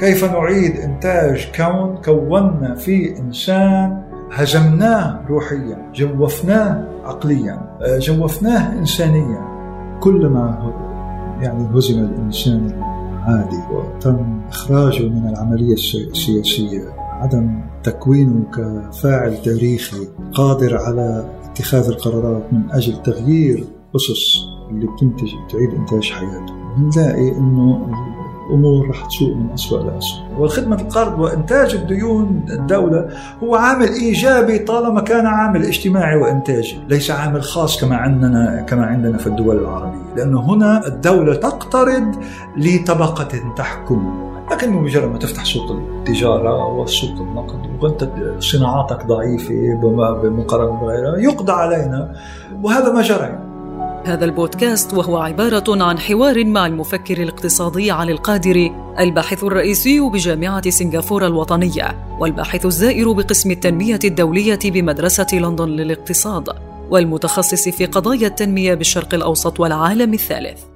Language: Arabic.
كيف نعيد إنتاج كون كونا فيه إنسان هزمناه روحيا جوفناه عقليا آه، جوفناه إنسانيا. كلما يعني هزم الإنسان العادي وتم إخراجه من العملية السياسية. عدم تكوينه كفاعل تاريخي قادر على اتخاذ القرارات من أجل تغيير أسس اللي بتنتج تعيد إنتاج حياته. بنلاقي إنه الأمور رح تسوء من اسوء لاسوء والخدمة القرض وإنتاج الديون الدولة هو عامل إيجابي طالما كان عامل اجتماعي وإنتاجي ليس عامل خاص كما عندنا كما عندنا في الدول العربية لأنه هنا الدولة تقترض لطبقة تحكم. لكن مجرد ما تفتح سوق التجارة وسوق النقد وأنت صناعاتك ضعيفة بمقارنة بغيرها يقضى علينا. وهذا ما جرى. هذا البودكاست وهو عبارة عن حوار مع المفكر الاقتصادي علي القادري الباحث الرئيسي بجامعة سنغافورة الوطنية والباحث الزائر بقسم التنمية الدولية بمدرسة لندن للاقتصاد والمتخصص في قضايا التنمية بالشرق الأوسط والعالم الثالث.